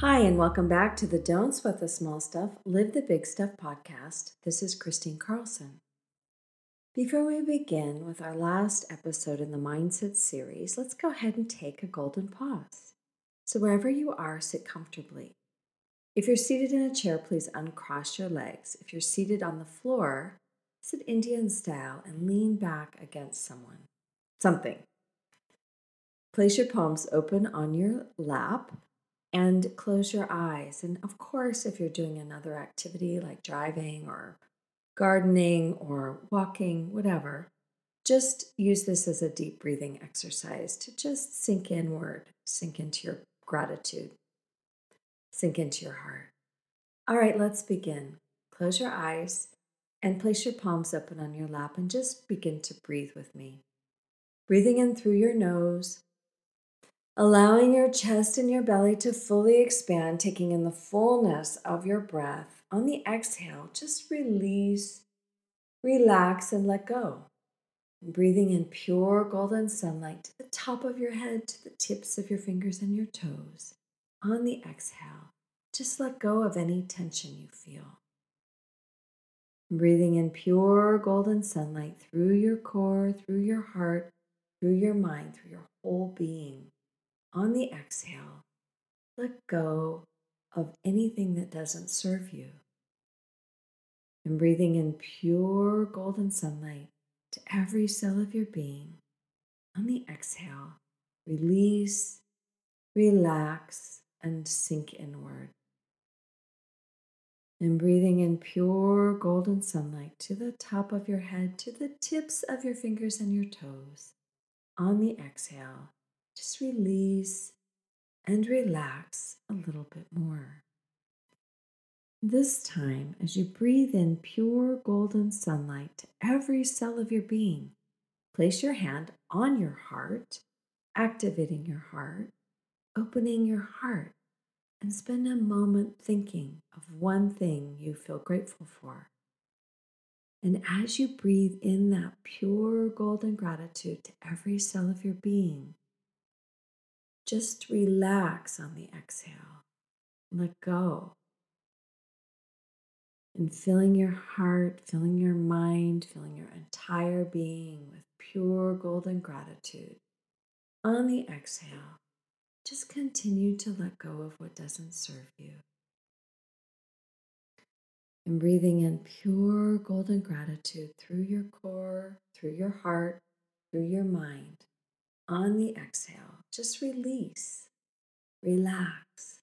Hi, and welcome back to the Don't Sweat the Small Stuff, Live the Big Stuff podcast. This is Kristine Carlson. Before we begin with our last episode in the Mindset series, let's go ahead and take a golden pause. So, wherever you are, sit comfortably. If you're seated in a chair, please uncross your legs. If you're seated on the floor, sit Indian style and lean back against someone. Something. Place your palms open on your lap and close your eyes. And of course, if you're doing another activity like driving or gardening or walking, whatever, just use this as a deep breathing exercise to just sink inward, sink into your gratitude, sink into your heart. All right, let's begin. Close your eyes and place your palms open on your lap and just begin to breathe with me. Breathing in through your nose allowing your chest and your belly to fully expand, taking in the fullness of your breath. On the exhale, just release, relax, and let go. breathing in pure golden sunlight to the top of your head, to the tips of your fingers and your toes. On the exhale, just let go of any tension you feel. Breathing in pure golden sunlight through your core, through your heart, through your mind, through your whole being on the exhale, let go of anything that doesn't serve you. And breathing in pure golden sunlight to every cell of your being. On the exhale, release, relax, and sink inward. And breathing in pure golden sunlight to the top of your head, to the tips of your fingers and your toes. On the exhale, just release and relax a little bit more. This time, as you breathe in pure golden sunlight to every cell of your being, place your hand on your heart, activating your heart, opening your heart, and spend a moment thinking of one thing you feel grateful for. And as you breathe in that pure golden gratitude to every cell of your being, just relax on the exhale. Let go. And filling your heart, filling your mind, filling your entire being with pure golden gratitude. On the exhale, just continue to let go of what doesn't serve you. And breathing in pure golden gratitude through your core, through your heart, through your mind. On the exhale, just release, relax,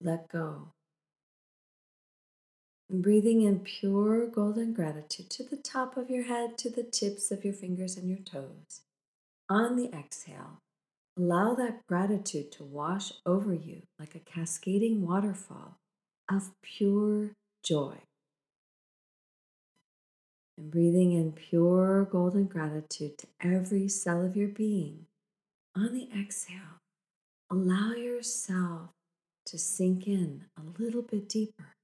let go. And breathing in pure golden gratitude to the top of your head, to the tips of your fingers and your toes. On the exhale, allow that gratitude to wash over you like a cascading waterfall of pure joy. And breathing in pure golden gratitude to every cell of your being on the exhale, allow yourself to sink in a little bit deeper.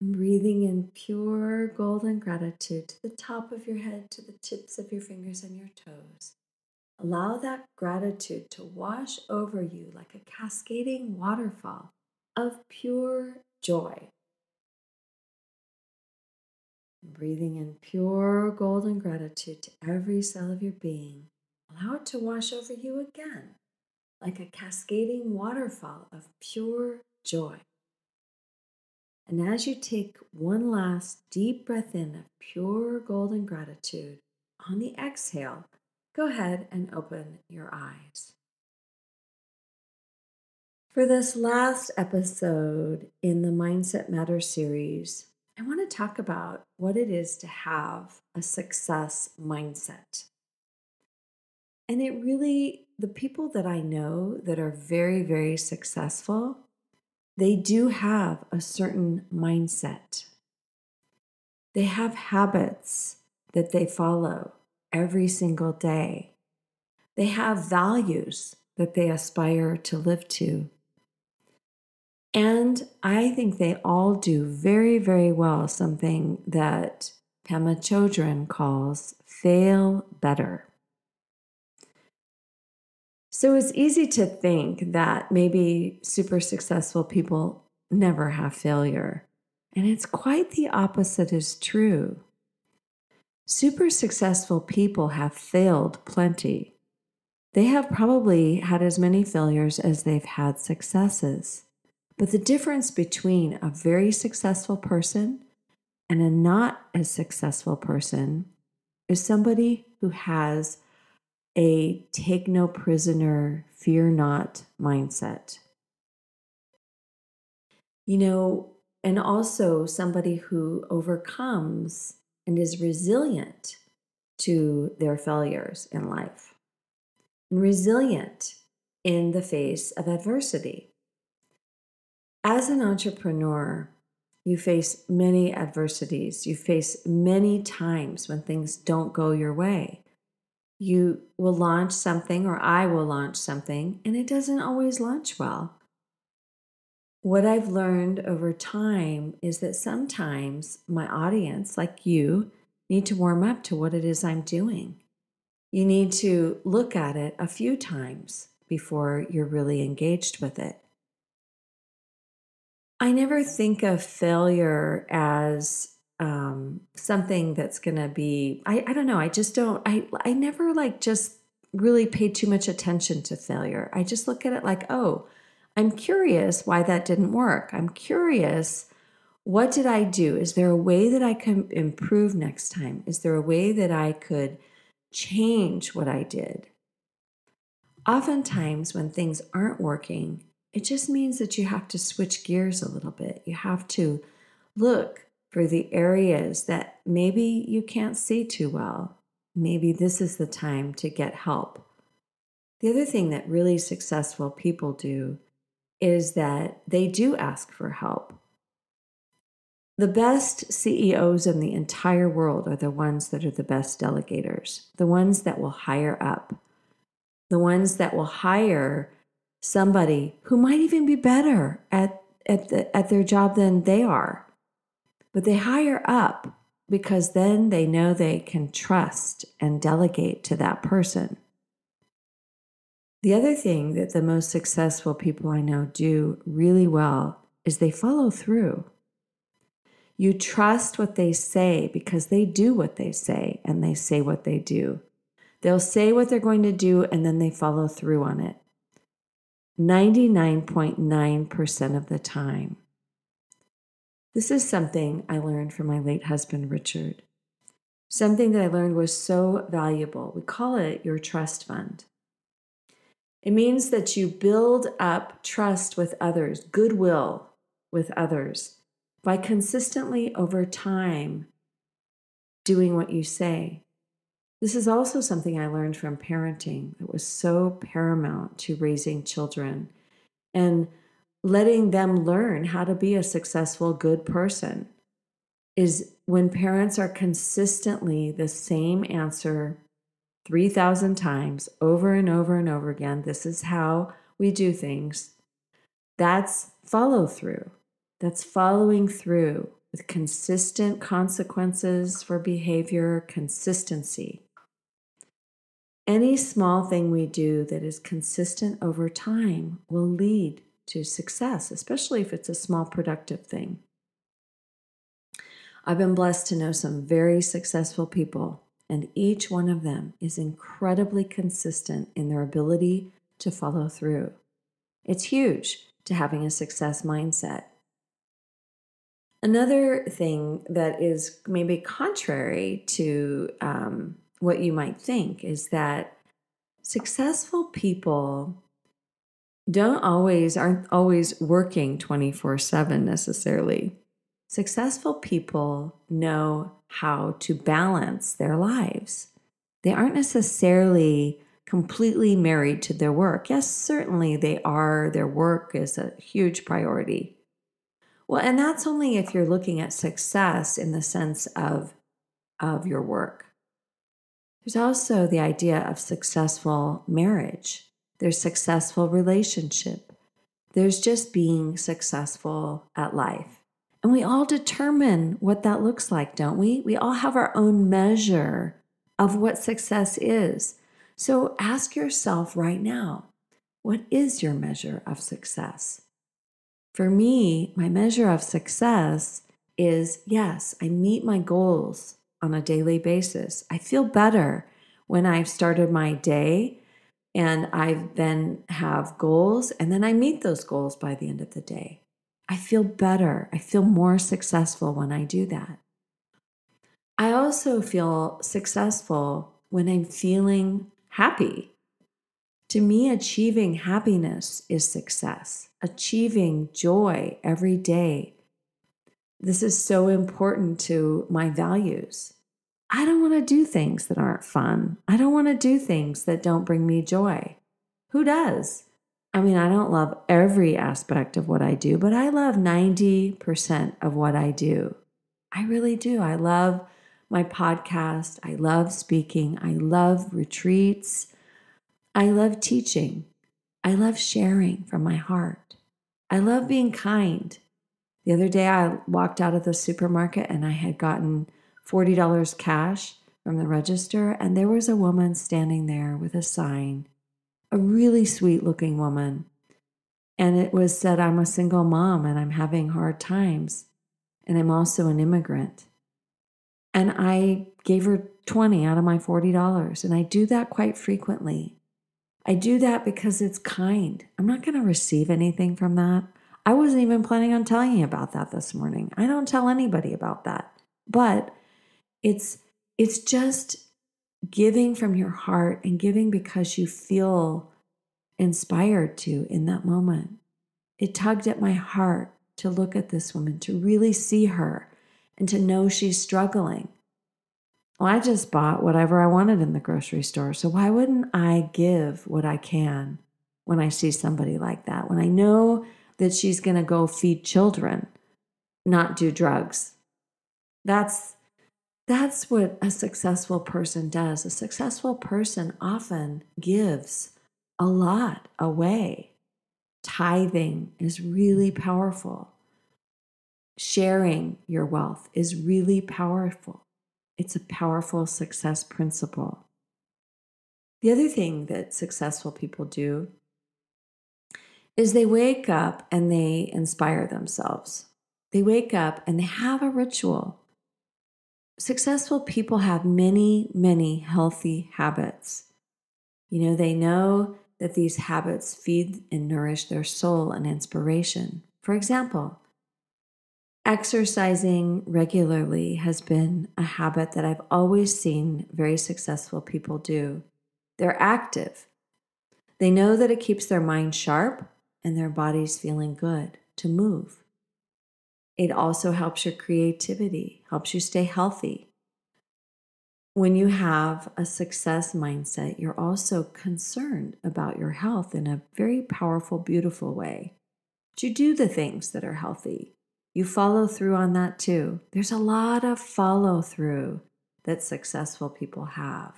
Breathing in pure golden gratitude to the top of your head, to the tips of your fingers and your toes. Allow that gratitude to wash over you like a cascading waterfall of pure joy. Breathing in pure golden gratitude to every cell of your being Allow it to wash over you again, like a cascading waterfall of pure joy. And as you take one last deep breath in of pure golden gratitude, on the exhale, go ahead and open your eyes. For this last episode in the Mindset Matters series, I want to talk about what it is to have a success mindset. And it really the people that I know that are very, very successful, they do have a certain mindset. They have habits that they follow every single day. They have values that they aspire to live to. And I think they all do very, very well something that Pema Chodron calls fail better. So it's easy to think that maybe super successful people never have failure. And it's quite the opposite is true. Super successful people have failed plenty. They have probably had as many failures as they've had successes. But the difference between a very successful person and a not as successful person is somebody who has a take no prisoner, fear not mindset. You know, and also somebody who overcomes and is resilient to their failures in life and resilient in the face of adversity. As an entrepreneur, you face many adversities. You face many times when things don't go your way you will launch something, or I will launch something, and it doesn't always launch well. What I've learned over time is that sometimes my audience, like you, need to warm up to what it is I'm doing. You need to look at it a few times before you're really engaged with it. I never think of failure as um, something that's going to be I, I don't know i just don't i i never like just really pay too much attention to failure. I just look at it like oh i'm curious why that didn't work. I'm curious what did i do? Is there a way that i can improve next time? Is there a way that i could change what i did? Oftentimes when things aren't working it just means that you have to switch gears a little bit you have to look for the areas that maybe you can't see too well. Maybe this is the time to get help. The other thing that really successful people do is that they do ask for help. The best CEOs in the entire world are the ones that are the best delegators, the ones that will hire up, the ones that will hire somebody who might even be better at, at, the, at their job than they are but they hire up because then they know they can trust and delegate to that person. The other thing that the most successful people I know do really well is they follow through. You trust what they say because they do what they say and they say what they do. They'll say what they're going to do and then they follow through on it. 99.9% of the time. This is something I learned from my late husband, Richard. Something that I learned was so valuable. We call it your trust fund. It means that you build up trust with others, goodwill with others, by consistently over time doing what you say. This is also something I learned from parenting that was so paramount to raising children and letting them learn how to be a successful, good person is when parents are consistently the same answer 3,000 times over and over and over again. This is how we do things. That's follow through. That's following through with consistent consequences for behavior, consistency. Any small thing we do that is consistent over time will lead to success, especially if it's a small productive thing. I've been blessed to know some very successful people, and each one of them is incredibly consistent in their ability to follow through. It's huge to having a success mindset. Another thing that is maybe contrary to um, what you might think is that successful people don't always aren't always working 24/7 necessarily. Successful people know how to balance their lives. They aren't necessarily completely married to their work. Yes, certainly they are, their work is a huge priority. Well, and that's only if you're looking at success in the sense of, of your work. There's also the idea of successful marriage, there's successful relationship, there's just being successful at life. And we all determine what that looks like, don't we? We all have our own measure of what success is. So ask yourself right now what is your measure of success? For me, my measure of success is yes, I meet my goals on a daily basis. I feel better when I've started my day and I then have goals and then I meet those goals by the end of the day. I feel better. I feel more successful when I do that. I also feel successful when I'm feeling happy. To me, achieving happiness is success, achieving joy every day. This is so important to my values. I don't want to do things that aren't fun. I don't want to do things that don't bring me joy. Who does? I mean, I don't love every aspect of what I do, but I love 90% of what I do. I really do. I love my podcast. I love speaking. I love retreats. I love teaching. I love sharing from my heart. I love being kind. The other day, I walked out of the supermarket and I had gotten $40 cash from the register, and there was a woman standing there with a sign, a really sweet looking woman. And it was said, I'm a single mom and I'm having hard times, and I'm also an immigrant. And I gave her 20 out of my $40, and I do that quite frequently. I do that because it's kind. I'm not going to receive anything from that. I wasn't even planning on telling you about that this morning. I don't tell anybody about that. But it's it's just giving from your heart and giving because you feel inspired to in that moment. It tugged at my heart to look at this woman, to really see her and to know she's struggling. Well, I just bought whatever I wanted in the grocery store. So why wouldn't I give what I can when I see somebody like that? When I know that she's going to go feed children, not do drugs. That's that's what a successful person does. A successful person often gives a lot away. Tithing is really powerful. Sharing your wealth is really powerful. It's a powerful success principle. The other thing that successful people do is they wake up and they inspire themselves. They wake up and they have a ritual successful people have many, many healthy habits. You know, they know that these habits feed and nourish their soul and inspiration. For example, exercising regularly has been a habit that I've always seen very successful people do. They're active. They know that it keeps their mind sharp and their bodies feeling good to move. It also helps your creativity, helps you stay healthy. When you have a success mindset, you're also concerned about your health in a very powerful, beautiful way. You do the things that are healthy. You follow through on that too. There's a lot of follow through that successful people have.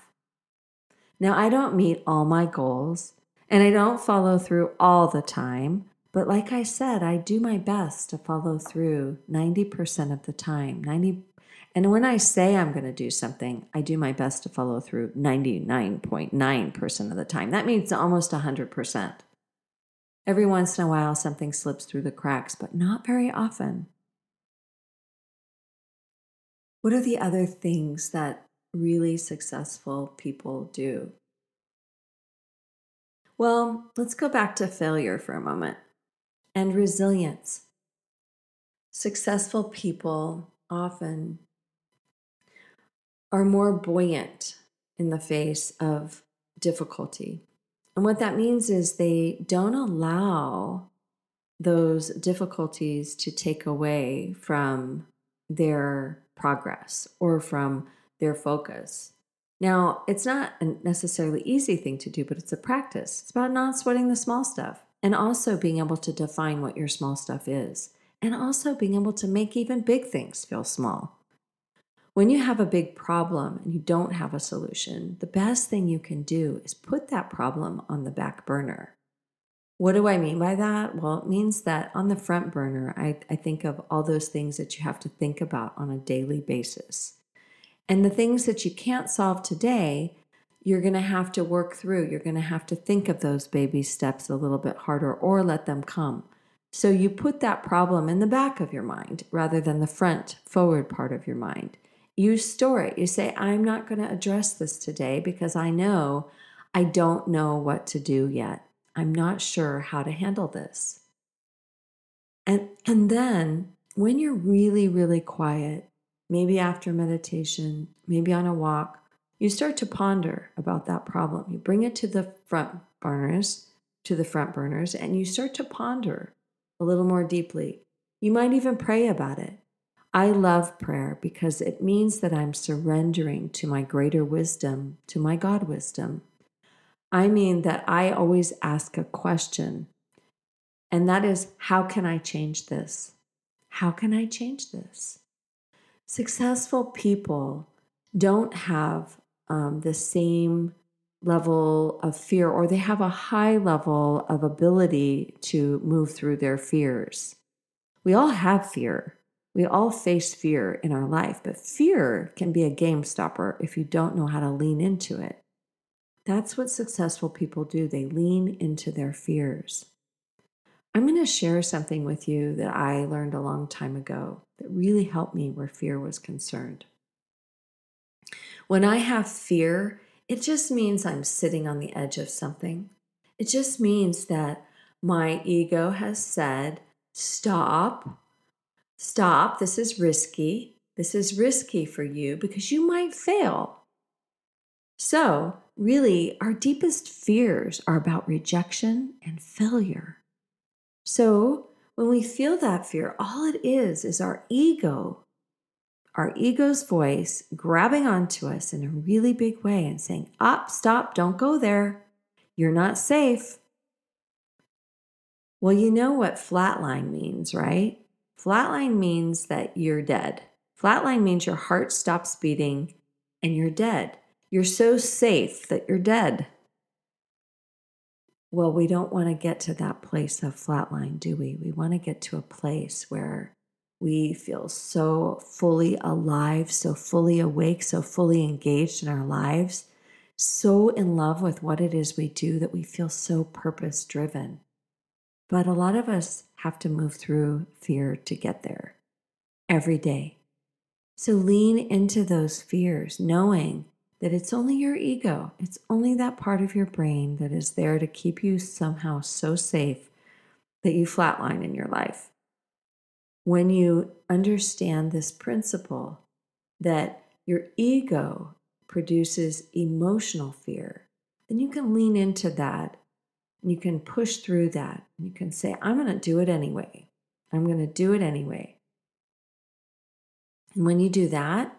Now, I don't meet all my goals and I don't follow through all the time, but like I said, I do my best to follow through 90% of the time. 90 and when I say I'm going to do something, I do my best to follow through 99.9% of the time. That means almost 100%. Every once in a while, something slips through the cracks, but not very often. What are the other things that really successful people do? Well, let's go back to failure for a moment and resilience. Successful people often are more buoyant in the face of difficulty. And what that means is they don't allow those difficulties to take away from their progress or from their focus. Now, it's not a necessarily easy thing to do, but it's a practice. It's about not sweating the small stuff and also being able to define what your small stuff is and also being able to make even big things feel small. When you have a big problem and you don't have a solution, the best thing you can do is put that problem on the back burner. What do I mean by that? Well, it means that on the front burner, I, I think of all those things that you have to think about on a daily basis. And the things that you can't solve today, you're going to have to work through. You're going to have to think of those baby steps a little bit harder or let them come. So you put that problem in the back of your mind rather than the front, forward part of your mind. You store it. You say, I'm not going to address this today because I know I don't know what to do yet. I'm not sure how to handle this. And, and then when you're really, really quiet, maybe after meditation, maybe on a walk, you start to ponder about that problem. You bring it to the front burners, to the front burners, and you start to ponder a little more deeply. You might even pray about it. I love prayer because it means that I'm surrendering to my greater wisdom, to my God wisdom. I mean that I always ask a question, and that is, how can I change this? How can I change this? Successful people don't have um, the same level of fear, or they have a high level of ability to move through their fears. We all have fear. We all face fear in our life, but fear can be a game stopper if you don't know how to lean into it. That's what successful people do. They lean into their fears. I'm going to share something with you that I learned a long time ago that really helped me where fear was concerned. When I have fear, it just means I'm sitting on the edge of something. It just means that my ego has said, stop, stop, this is risky. This is risky for you because you might fail. So, really, our deepest fears are about rejection and failure. So, when we feel that fear, all it is is our ego our ego's voice grabbing onto us in a really big way and saying, Up, stop, don't go there. You're not safe. Well, you know what flatline means, right? Flatline means that you're dead. Flatline means your heart stops beating and you're dead. You're so safe that you're dead. Well, we don't want to get to that place of flatline, do we? We want to get to a place where we feel so fully alive, so fully awake, so fully engaged in our lives, so in love with what it is we do that we feel so purpose driven. But a lot of us have to move through fear to get there every day. So lean into those fears, knowing that it's only your ego, it's only that part of your brain that is there to keep you somehow so safe that you flatline in your life when you understand this principle that your ego produces emotional fear, then you can lean into that and you can push through that. And you can say, I'm going to do it anyway. I'm going to do it anyway. And when you do that,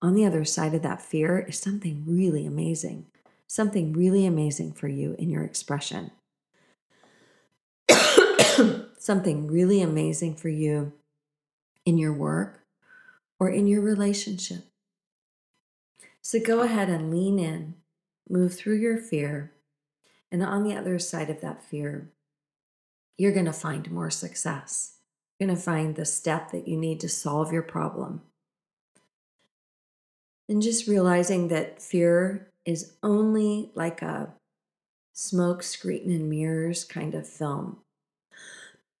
on the other side of that fear is something really amazing, something really amazing for you in your expression. something really amazing for you in your work or in your relationship. So go ahead and lean in, move through your fear, and on the other side of that fear, you're going to find more success. You're going to find the step that you need to solve your problem. And just realizing that fear is only like a smoke screen and mirrors kind of film.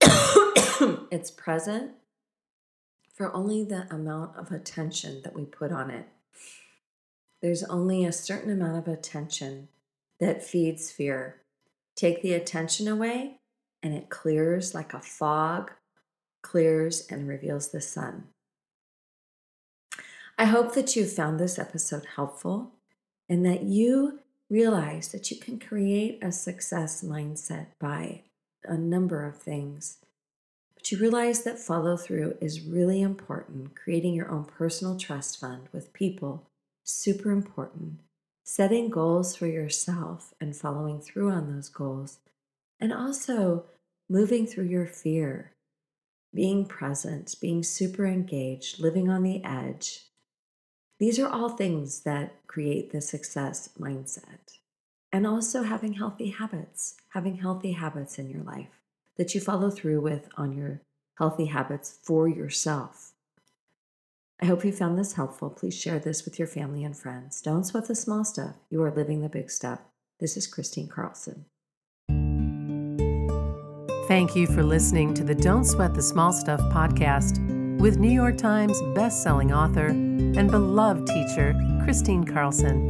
it's present for only the amount of attention that we put on it. There's only a certain amount of attention that feeds fear. Take the attention away, and it clears like a fog, clears and reveals the sun. I hope that you found this episode helpful and that you realize that you can create a success mindset by a number of things. But you realize that follow through is really important. Creating your own personal trust fund with people, super important. setting goals for yourself and following through on those goals, and also moving through your fear, being present, being super engaged, living on the edge. These are all things that create the success mindset. And also having healthy habits, having healthy habits in your life that you follow through with on your healthy habits for yourself. I hope you found this helpful. Please share this with your family and friends. Don't sweat the small stuff. You are living the big stuff. This is Kristine Carlson. Thank you for listening to the Don't Sweat the Small Stuff podcast with New York Times best-selling author and beloved teacher Kristine Carlson.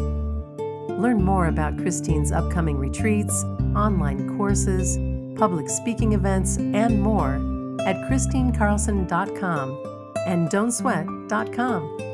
Learn more about Kristine's upcoming retreats, online courses, public speaking events, and more at kristinecarlson.com and don'tsweat.com.